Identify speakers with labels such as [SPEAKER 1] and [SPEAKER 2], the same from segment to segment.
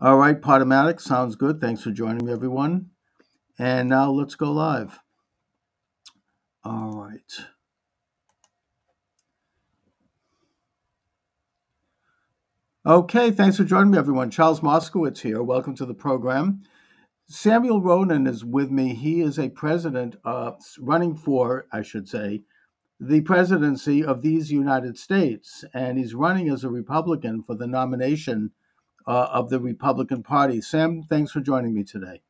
[SPEAKER 1] All right, Podomatic, sounds good. Thanks for joining me, everyone. And now let's go live. All right. Okay, thanks for joining me, everyone. Charles Moscowitz here. Welcome to the program. Samuel Ronan is with me. He is a president uh, running for, I should say, the presidency of these United States, and he's running as a Republican for the nomination uh, of the Republican Party. Sam, thanks for joining me today.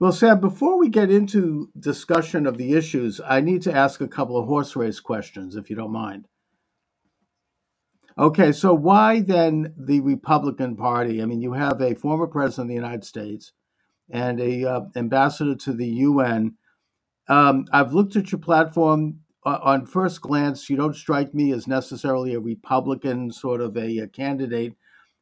[SPEAKER 1] Well, Sam, before we get into discussion of the issues, I need to ask a couple of horse race questions, if you don't mind. Okay, so why then the Republican Party? I mean, you have a former president of the United States and a uh, ambassador to the UN. Um, I've looked at your platform. On first glance, you don't strike me as necessarily a Republican sort of a, a candidate.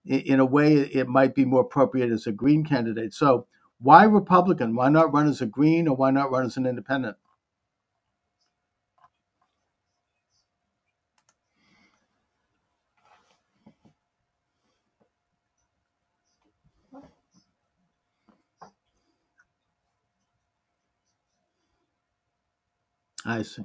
[SPEAKER 1] In, in a way, it might be more appropriate as a Green candidate. So, why Republican? Why not run as a Green, or why not run as an independent? I see.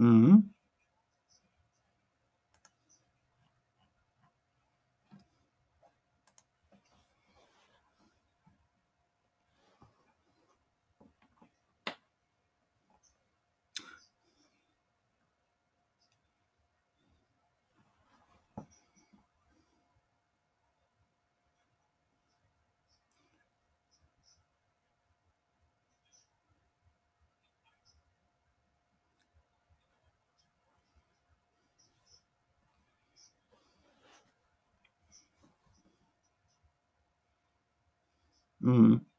[SPEAKER 1] Hmm 嗯。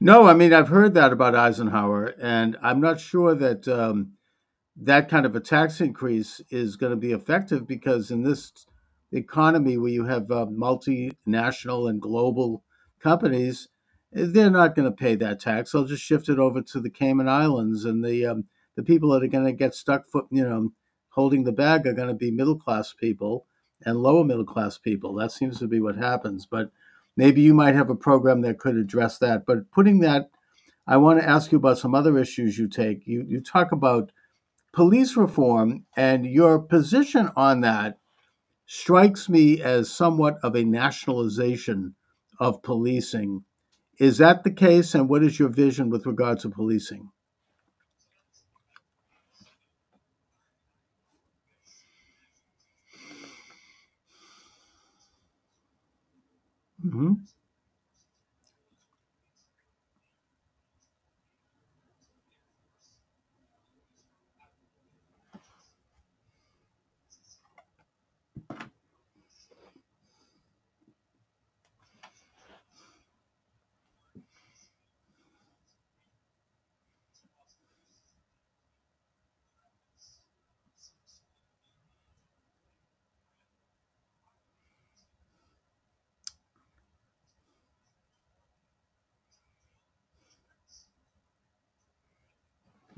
[SPEAKER 1] No, I mean I've heard that about Eisenhower, and I'm not sure that um, that kind of a tax increase is going to be effective because in this economy where you have uh, multinational and global companies, eh, they're not going to pay that tax. They'll just shift it over to the Cayman Islands, and the um, the people that are going to get stuck, foot, you know, holding the bag are going to be middle class people and lower middle class people. That seems to be what happens. But maybe you might have a program that could address that. But putting that, I want to ask you about some other issues you take. You you talk about police reform, and your position on that strikes me as somewhat of a nationalization of policing. Is that the case, and what is your vision with regard to policing? Hmm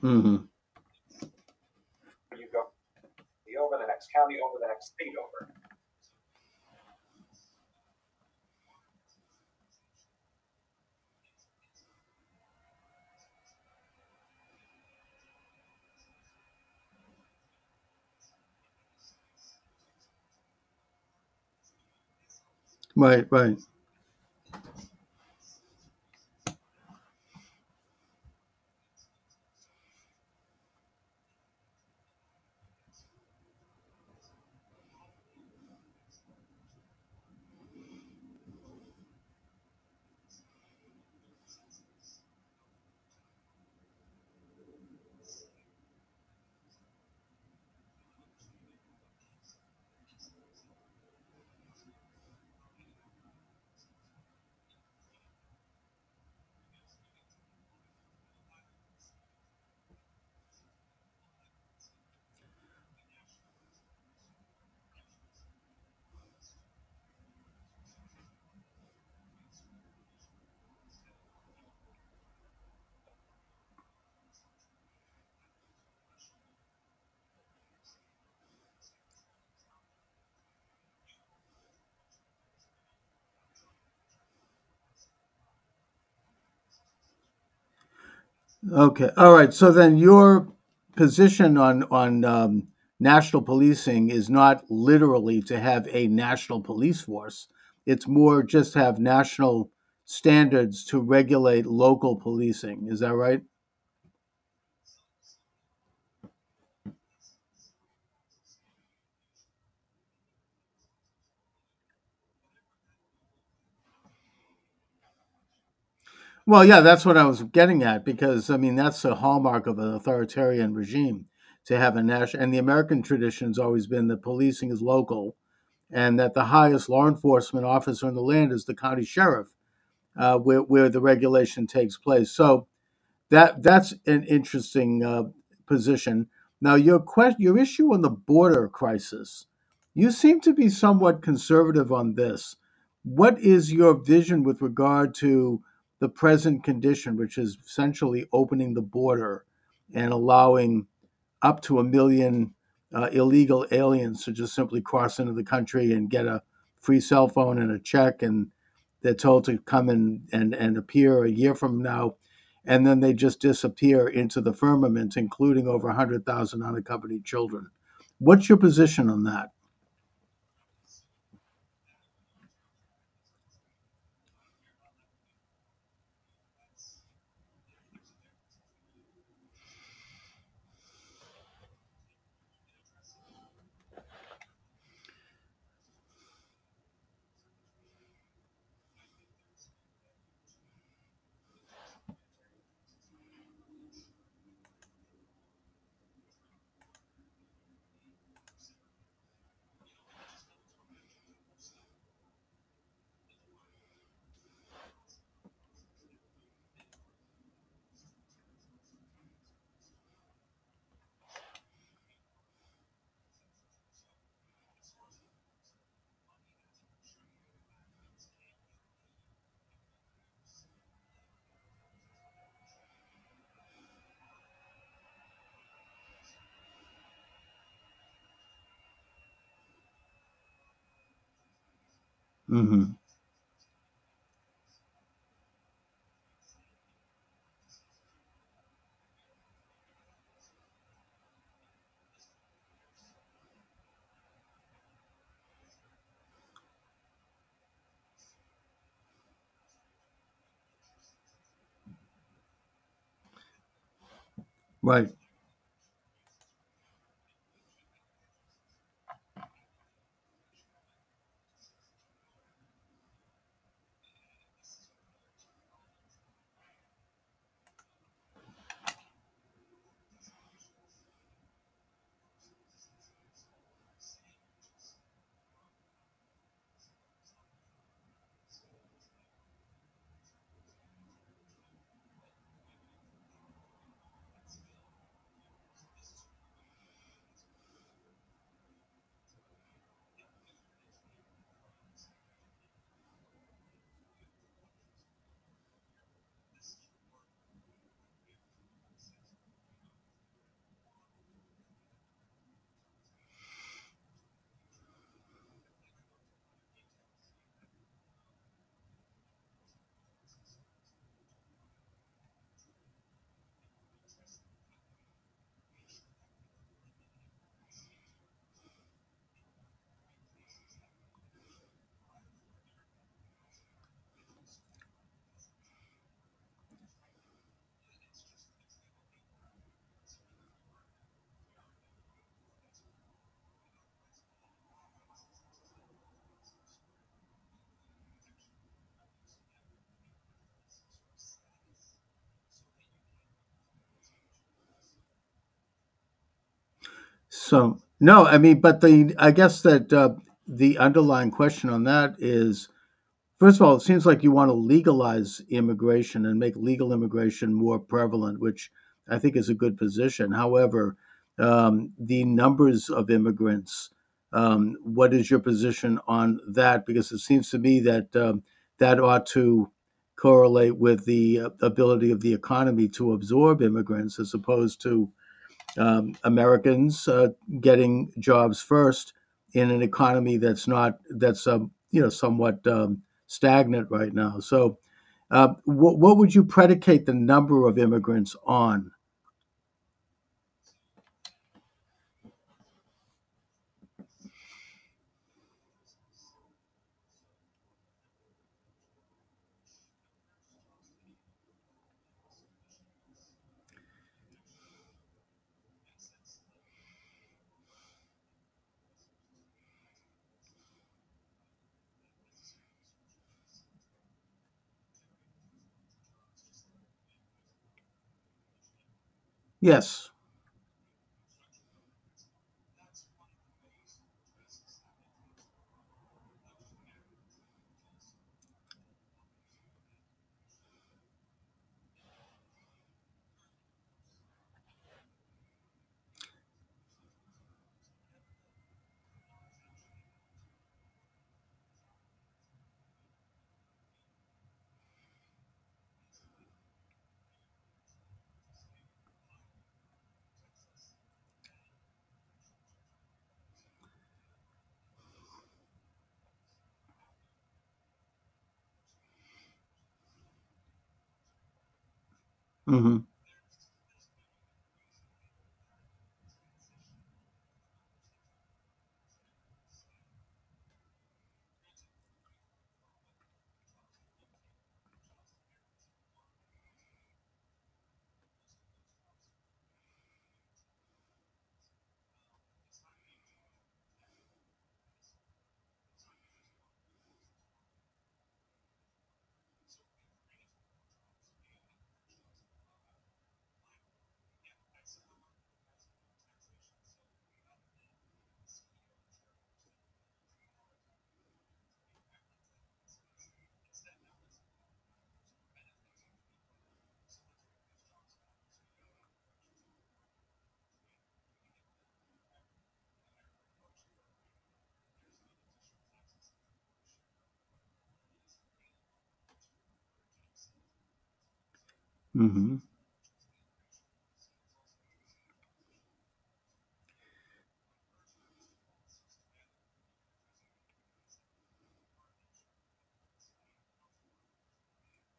[SPEAKER 1] Mm-hmm.
[SPEAKER 2] You go the over, the next county over, the next state over.
[SPEAKER 1] Right, right. Okay. All right. So then your position on on um, national policing is not literally to have a national police force. It's more just have national standards to regulate local policing. Is that right? Well, yeah, that's what I was getting at because I mean that's a hallmark of an authoritarian regime to have a national and the American tradition's always been that policing is local and that the highest law enforcement officer in the land is the county sheriff, uh, where where the regulation takes place. So that that's an interesting uh, position. Now, your question, your issue on the border crisis, you seem to be somewhat conservative on this. What is your vision with regard to the present condition, which is essentially opening the border and allowing up to a million uh, illegal aliens to just simply cross into the country and get a free cell phone and a check, and they're told to come and, and, and appear a year from now, and then they just disappear into the firmament, including over 100,000 unaccompanied children. What's your position on that? Hmm Right. So no, I mean, but the I guess that uh, the underlying question on that is first of all, it seems like you want to legalize immigration and make legal immigration more prevalent, which I think is a good position. However, um, the numbers of immigrants, um, what is your position on that? Because it seems to me that um, that ought to correlate with the uh, ability of the economy to absorb immigrants as opposed to um, Americans uh, getting jobs first in an economy that's not that's um, you know somewhat um, stagnant right now. So, uh, what, what would you predicate the number of immigrants on? Yes. Hmm hmm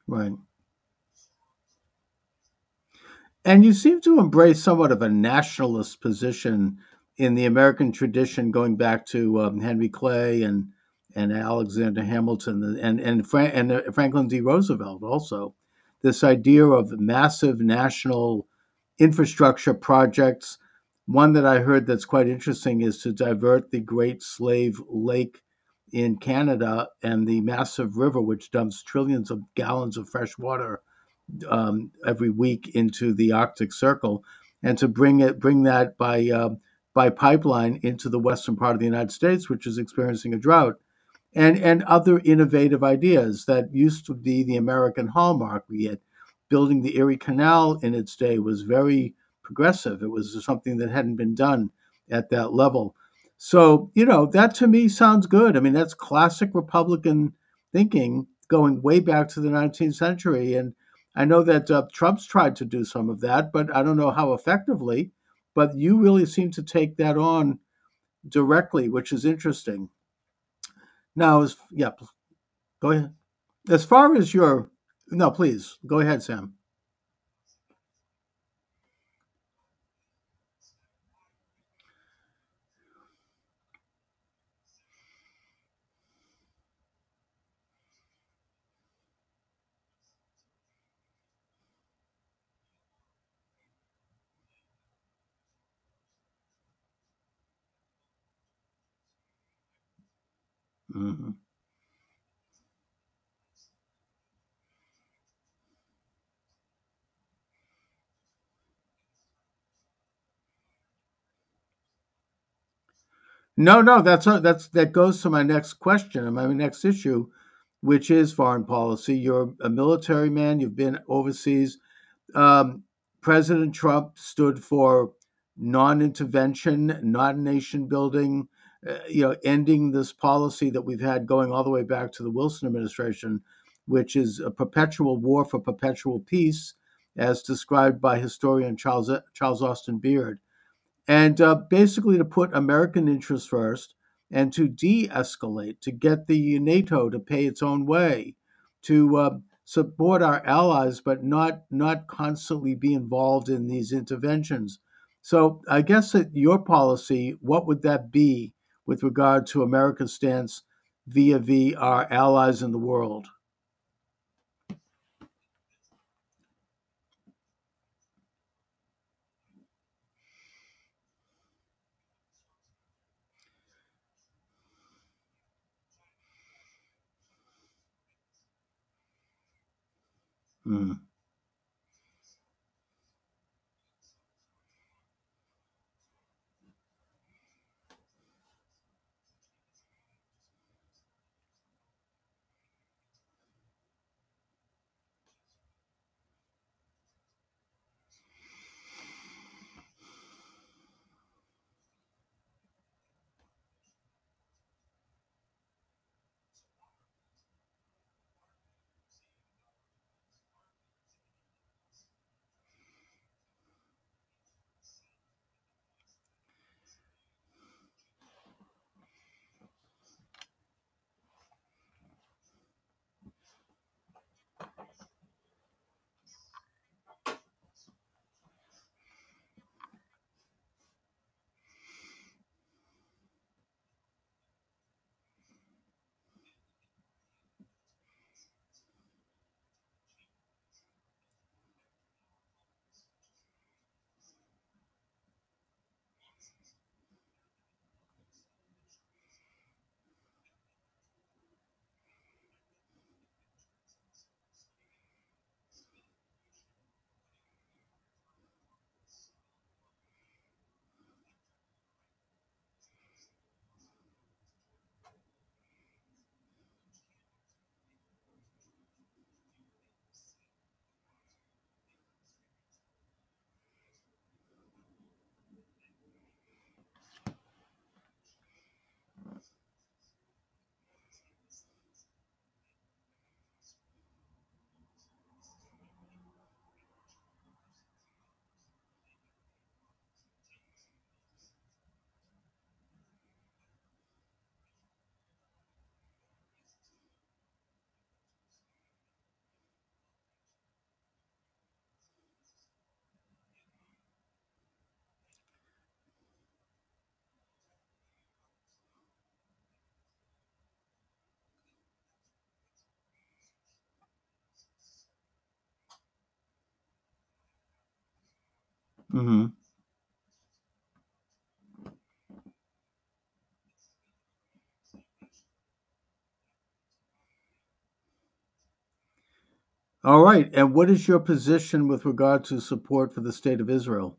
[SPEAKER 1] Right. And you seem to embrace somewhat of a nationalist position in the American tradition, going back to um, Henry Clay and and Alexander Hamilton and and Fra- and uh, Franklin D. Roosevelt. Also, this idea of massive national infrastructure projects. One that I heard that's quite interesting is to divert the Great Slave Lake in Canada and the massive river, which dumps trillions of gallons of fresh water um, every week into the Arctic Circle, and to bring it bring that by uh, by pipeline into the western part of the United States, which is experiencing a drought, and and other innovative ideas that used to be the American hallmark. Be it building the Erie Canal in its day was very progressive. It was something that hadn't been done at that level. So you know that to me sounds good. I mean that's classic Republican thinking going way back to the 19th century and I know that uh, Trump's tried to do some of that, but I don't know how effectively. But you really seem to take that on directly, which is interesting. Now, yeah, go ahead. As far as your, no, please go ahead, Sam. No, no, that's that's that goes to my next question and my next issue, which is foreign policy. You're a military man. You've been overseas. Um, President Trump stood for non-intervention, not nation building. Uh, you know, ending this policy that we've had going all the way back to the Wilson administration, which is a perpetual war for perpetual peace, as described by historian Charles Charles Austin Beard and uh, basically to put American interests first and to de escalate, to get the NATO to pay its own way, to uh, support our allies, but not, not constantly be involved in these interventions. So I guess that your policy, what would that be with regard to America's stance via the, our allies in the world? Mm-hmm. All right. And what is your position with regard to support for the state of Israel?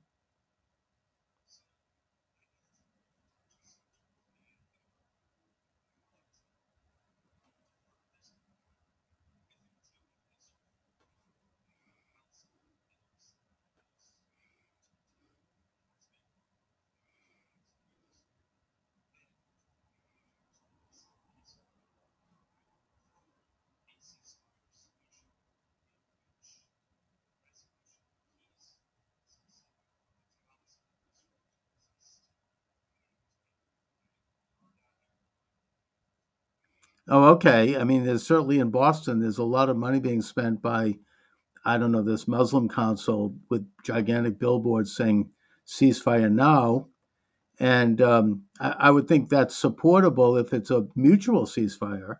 [SPEAKER 1] Oh, okay. I mean, there's certainly in Boston, there's a lot of money being spent by, I don't know, this Muslim council with gigantic billboards saying ceasefire now. And um, I, I, would think that's supportable if it's a mutual ceasefire.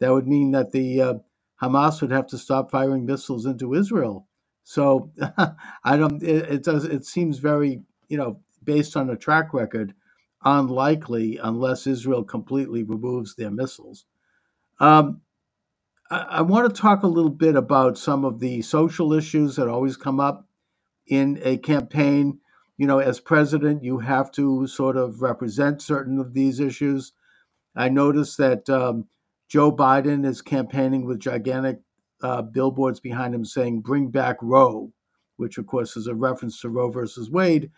[SPEAKER 1] That would mean that the uh, Hamas would have to stop firing missiles into Israel. So I don't. It, it does. It seems very, you know, based on a track record, unlikely unless Israel completely removes their missiles. Um, I, I want to talk a little bit about some of the social issues that always come up in a campaign. you know, as president, you have to sort of represent certain of these issues. I noticed that um, Joe Biden is campaigning with gigantic uh, billboards behind him saying, Bring back Roe, which, of course, is a reference to Roe versus Wade.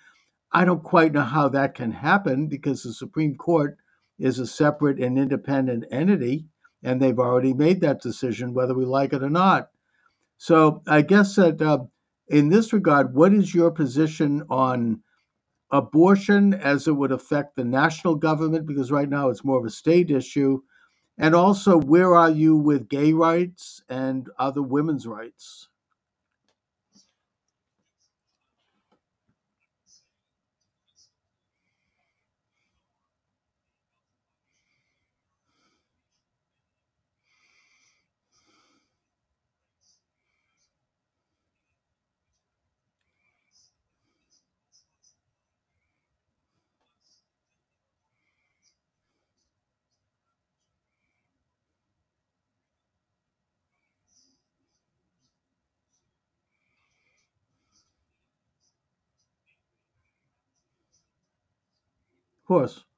[SPEAKER 1] I don't quite know how that can happen because the Supreme Court is a separate and independent entity, and they've already made that decision, whether we like it or not. So I guess that uh, in this regard, what is your position on abortion as it would affect the national government? Because right now it's more of a state issue. And also, where are you with gay rights and other women's rights? Course.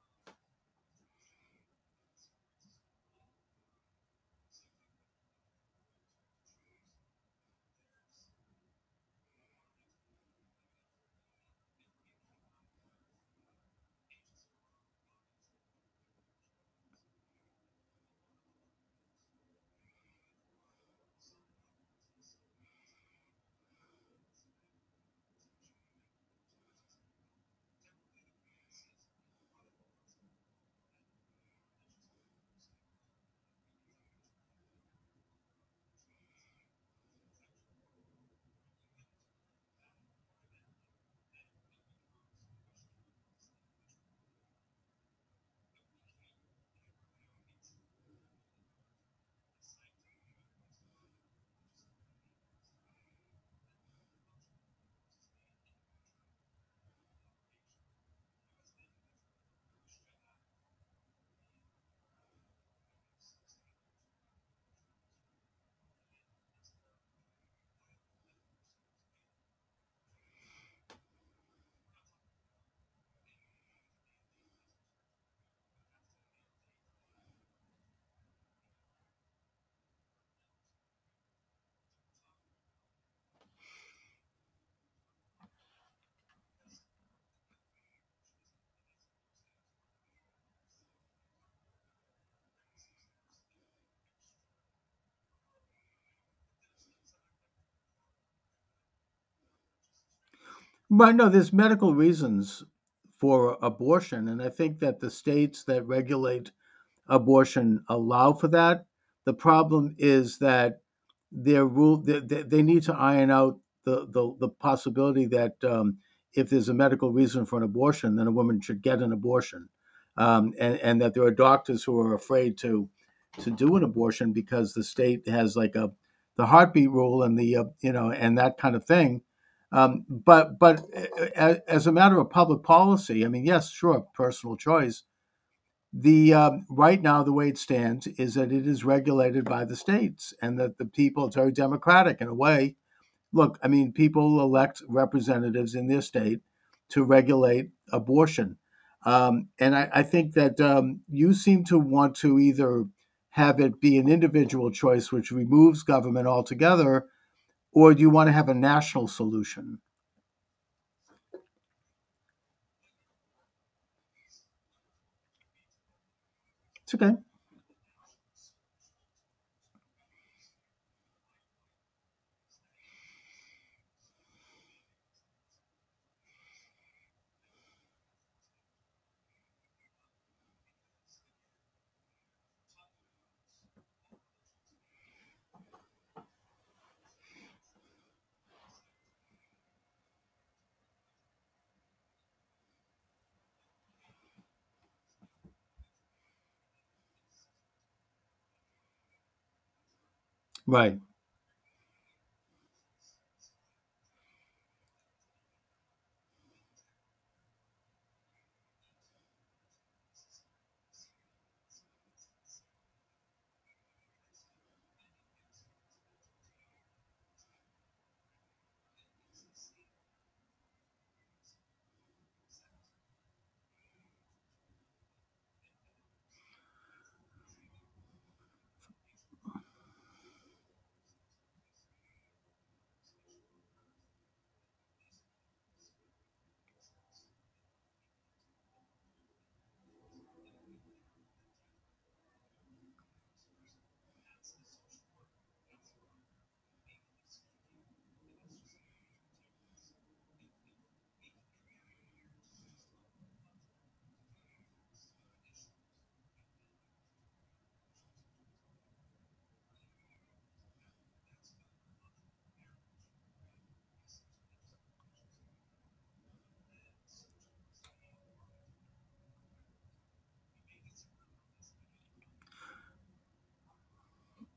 [SPEAKER 1] But no, there's medical reasons for abortion, and I think that the states that regulate abortion allow for that. The problem is that their rule they, they need to iron out the the, the possibility that um, if there's a medical reason for an abortion, then a woman should get an abortion, um, and and that there are doctors who are afraid to to do an abortion because the state has like a the heartbeat rule and the uh, you know and that kind of thing. Um, but but as, as a matter of public policy, I mean, yes, sure, personal choice. The um, right now, the way it stands is that it is regulated by the states, and that the people. It's very democratic in a way. Look, I mean, people elect representatives in their state to regulate abortion, um, and I, I, think that um, you seem to want to either have it be an individual choice, which removes government altogether, or do you want to have a national solution? It's okay. Right.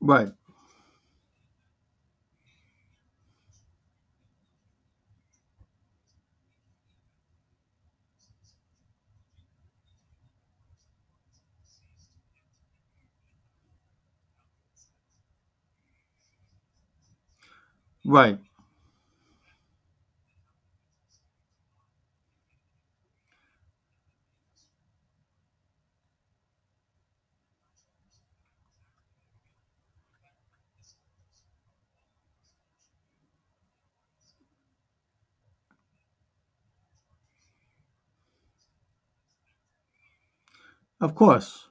[SPEAKER 1] Right. Right. Of course.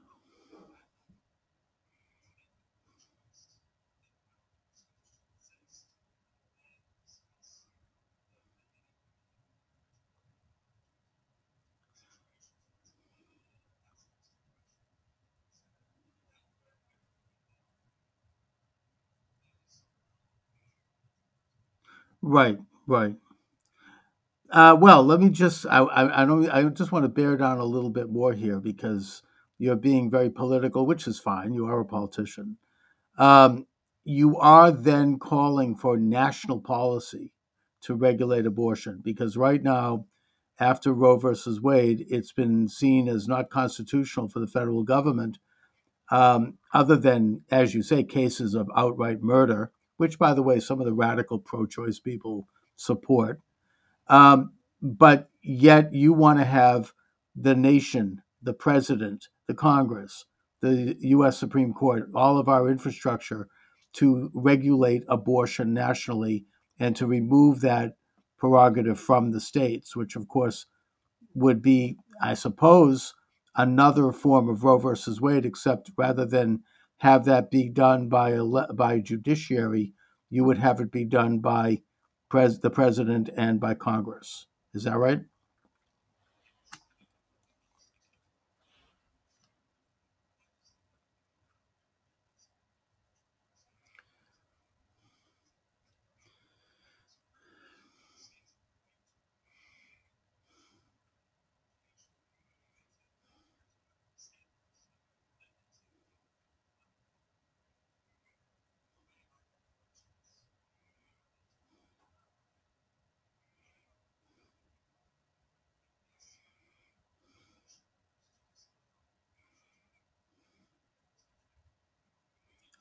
[SPEAKER 1] Right. Right. Uh, well, let me just I, I I don't I just want to bear down a little bit more here because you're being very political, which is fine. You are a politician. Um, you are then calling for national policy to regulate abortion because right now, after Roe versus Wade, it's been seen as not constitutional for the federal government, um, other than, as you say, cases of outright murder, which, by the way, some of the radical pro choice people support. Um, but yet you want to have the nation, the president, the Congress, the U.S. Supreme Court, all of our infrastructure to regulate abortion nationally and to remove that prerogative from the states, which of course would be, I suppose, another form of Roe versus Wade, except rather than have that be done by a by judiciary, you would have it be done by pres- the president and by Congress. Is that right?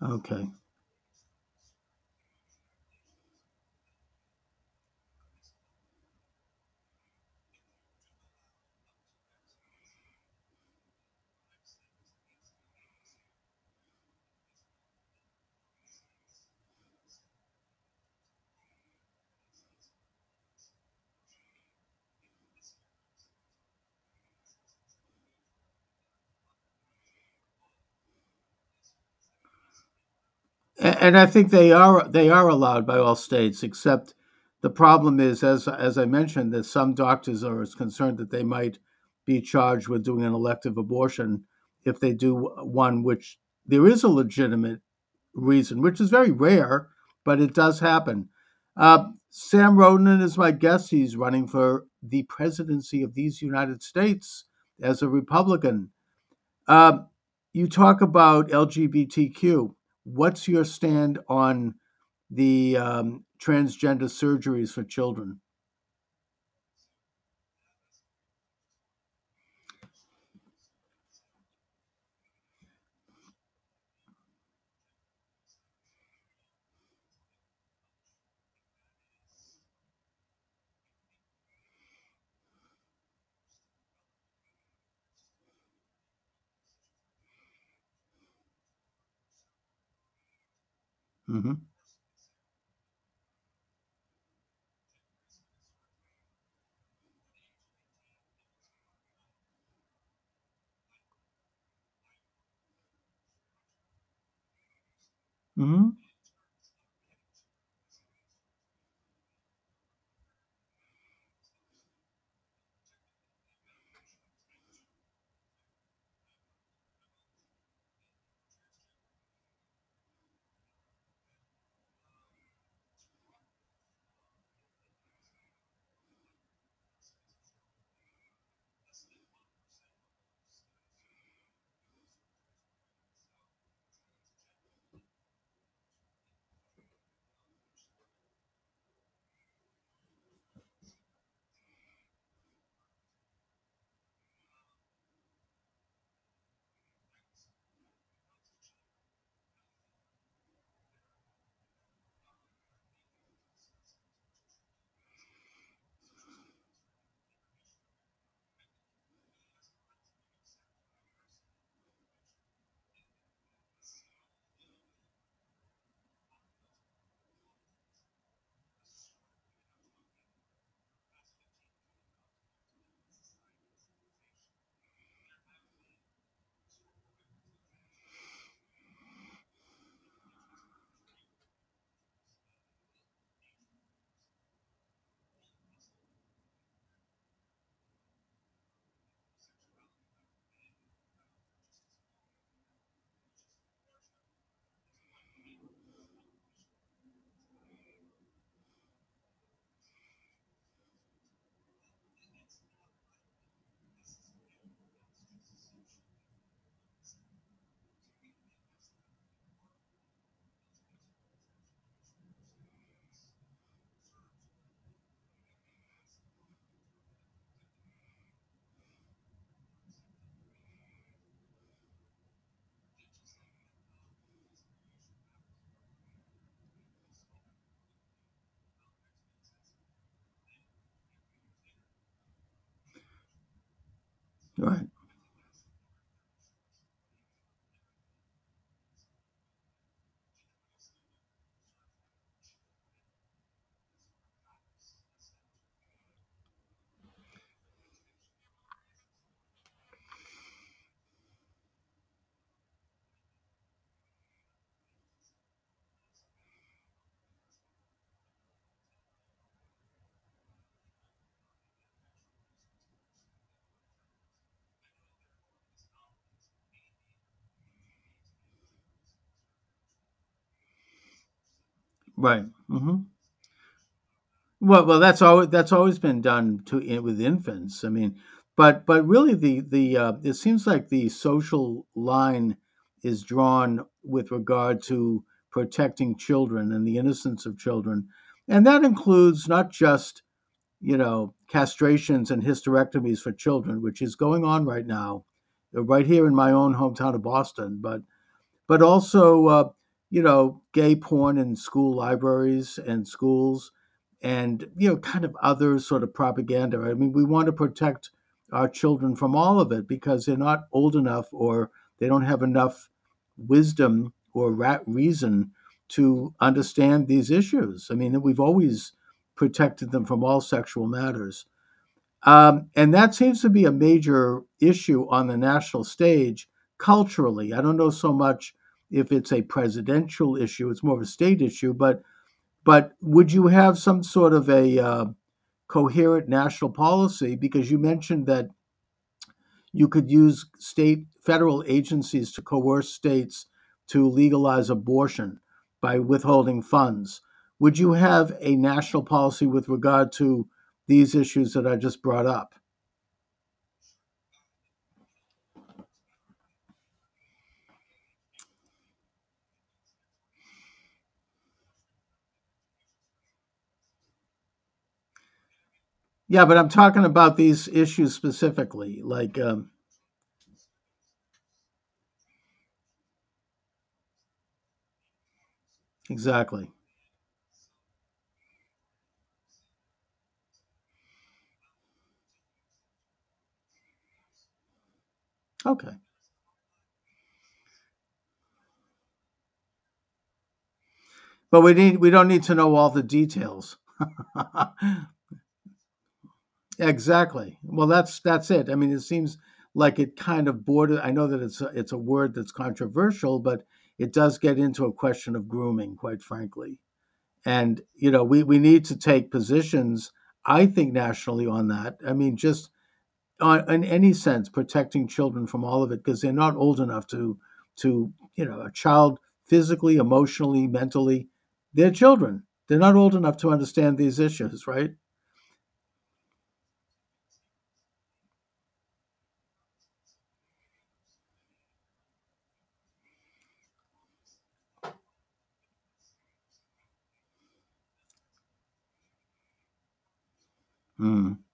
[SPEAKER 1] Okay. And I think they are they are allowed by all states, except the problem is, as as I mentioned, that some doctors are concerned that they might be charged with doing an elective abortion if they do one which there is a legitimate reason, which is very rare, but it does happen. Uh, Sam Ronan is my guest. He's running for the presidency of these United States as a Republican. Uh, you talk about LGBTQ. What's your stand on the um, transgender surgeries for children? Mm-hmm. Mm-hmm. Right. Right. hmm Well, well, that's always that's always been done to with infants. I mean, but but really, the the uh, it seems like the social line is drawn with regard to protecting children and the innocence of children, and that includes not just you know castrations and hysterectomies for children, which is going on right now, right here in my own hometown of Boston, but but also uh, you know gay porn in school libraries and schools and you know kind of other sort of propaganda. I mean we want to protect our children from all of it because they're not old enough or they don't have enough wisdom or reason to understand these issues. I mean we've always protected them from all sexual matters. Um, and that seems to be a major issue on the national stage culturally. I don't know so much if it's a presidential issue; it's more of a state issue. But but would you have some sort of a uh, coherent national policy? Because you mentioned that you could use state federal agencies to coerce states to legalize abortion by withholding funds. Would you have a national policy with regard to these issues that I just brought up? Yeah, but I'm talking about these issues specifically, like um, exactly. Okay, but we need we don't need to know all the details. exactly. Well, that's that's it. I mean, it seems like it kind of border. I know that it's a, it's a word that's controversial, but it does get into a question of grooming, quite frankly. And you know, we we need to take positions. I think nationally on that. I mean, just uh, in any sense protecting children from all of it because they're not old enough to to you know a child physically emotionally mentally they're children they're not old enough to understand these issues right 嗯。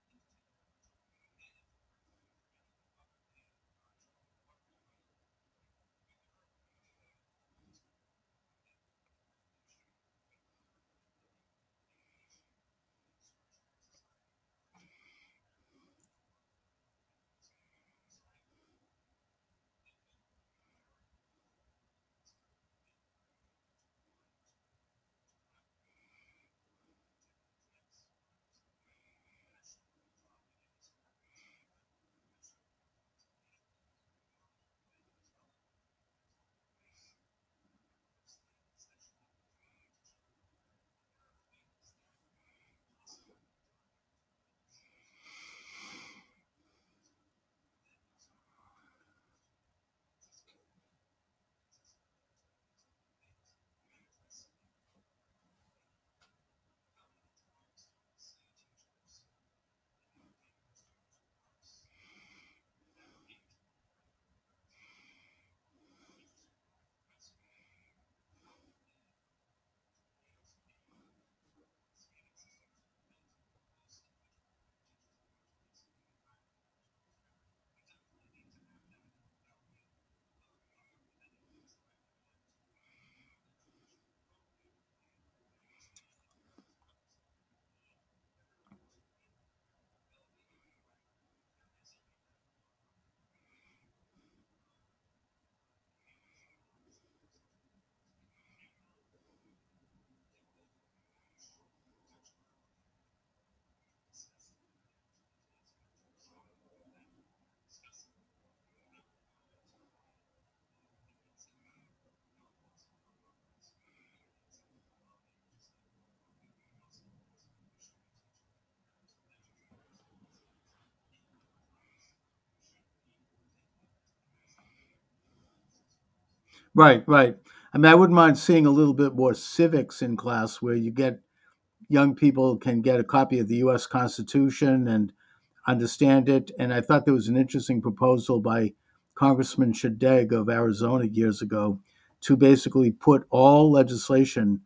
[SPEAKER 3] Right, right. I mean, I wouldn't mind seeing a little bit more civics in class where you get young people can get a copy of the U.S. Constitution and understand it. And I thought there was an interesting proposal by Congressman Shadegg of Arizona years ago to basically put all legislation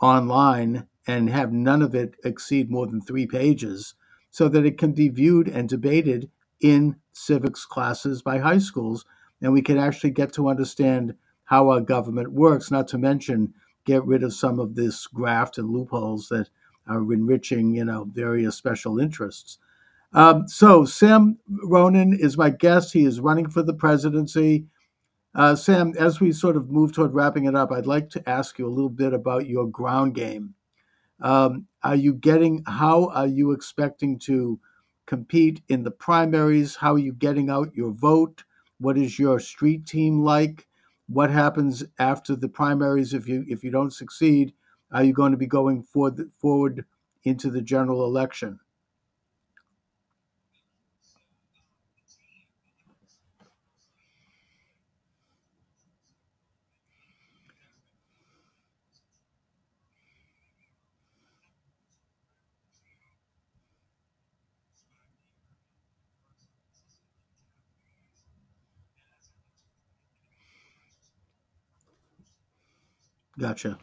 [SPEAKER 3] online and have none of it exceed more than three pages so that it can be viewed and debated in civics classes by high schools. And we can actually get to understand how our government works, not to mention get rid of some of this graft and loopholes that are enriching, you know, various special interests. Um, so Sam Ronan is my guest. He is running for the presidency. Uh, Sam, as we sort of move toward wrapping it up, I'd like to ask you a little bit about your ground game. Um, are you getting? How are you expecting to compete in the primaries? How are you getting out your vote? What is your street team like? What happens after the primaries if you if you don't succeed? Are you going to be going forward forward into the general election? Gotcha.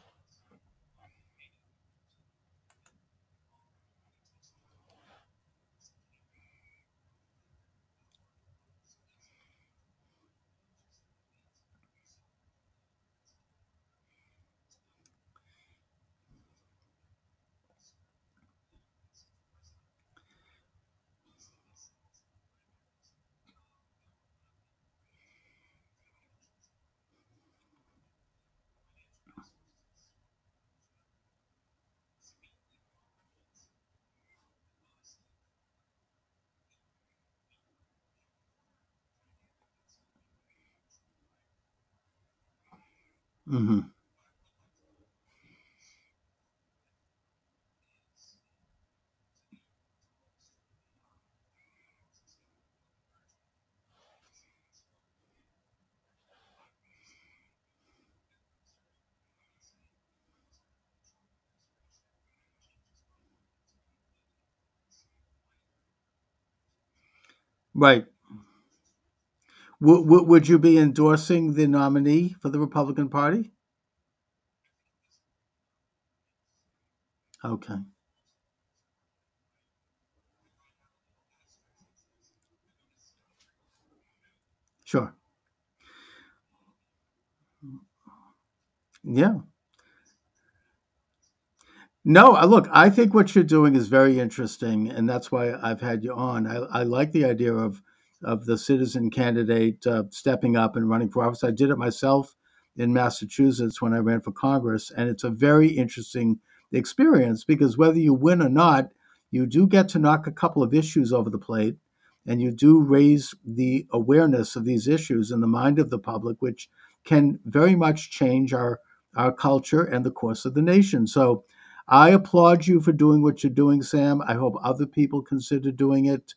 [SPEAKER 3] Hmm Right. W- w- would you be endorsing the nominee for the Republican Party? Okay, sure. Yeah. No, look, I think what you're doing is very interesting, and that's why I've had you on. I, I like the idea of of the citizen candidate uh, stepping up and running for office. I did it myself in Massachusetts when I ran for Congress, and it's a very interesting experience because whether you win or not, you do get to knock a couple of issues over the plate, and you do raise the awareness of these issues in the mind of the public, which can very much change our our culture and the course of the nation. So I applaud you for doing what you're doing, Sam. I hope other people consider doing it.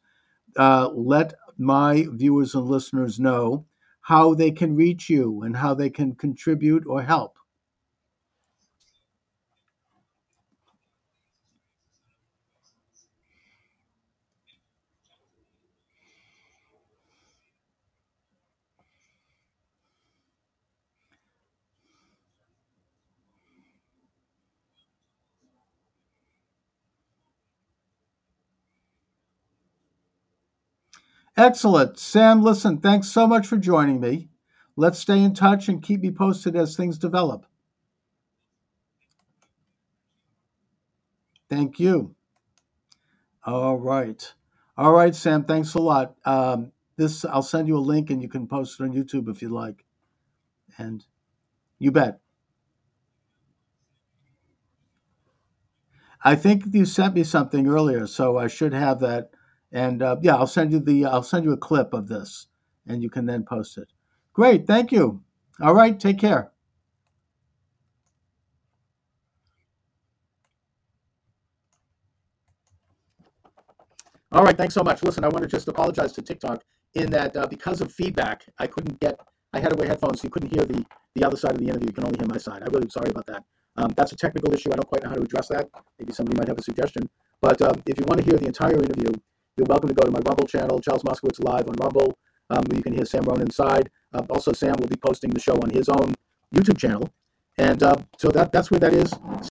[SPEAKER 3] Uh, let my viewers and listeners know how they can reach you and how they can contribute or help. Excellent. Sam, listen, thanks so much for joining me. Let's stay in touch and keep me posted as things develop. Thank you. All right. All right, Sam, thanks a lot. Um, this I'll send you a link and you can post it on YouTube if you like. And you bet. I think you sent me something earlier, so I should have that. And uh, yeah, I'll send you the I'll send you a clip of this, and you can then post it. Great, thank you. All right, take care. All right, thanks so much. Listen, I want to just apologize to TikTok in that uh, because of feedback, I couldn't get. I had to wear headphones, so you couldn't hear the the other side of the interview. You can only hear my side. I'm really sorry about that. Um, that's a technical issue. I don't quite know how to address that. Maybe somebody might have a suggestion. But um, if you want to hear the entire interview, you're welcome to go to my Rumble channel, Charles Moscowitz Live on Rumble. Um, where you can hear Sam Ronan side. Uh, also, Sam will be posting the show on his own YouTube channel. And uh, so that, that's where that is.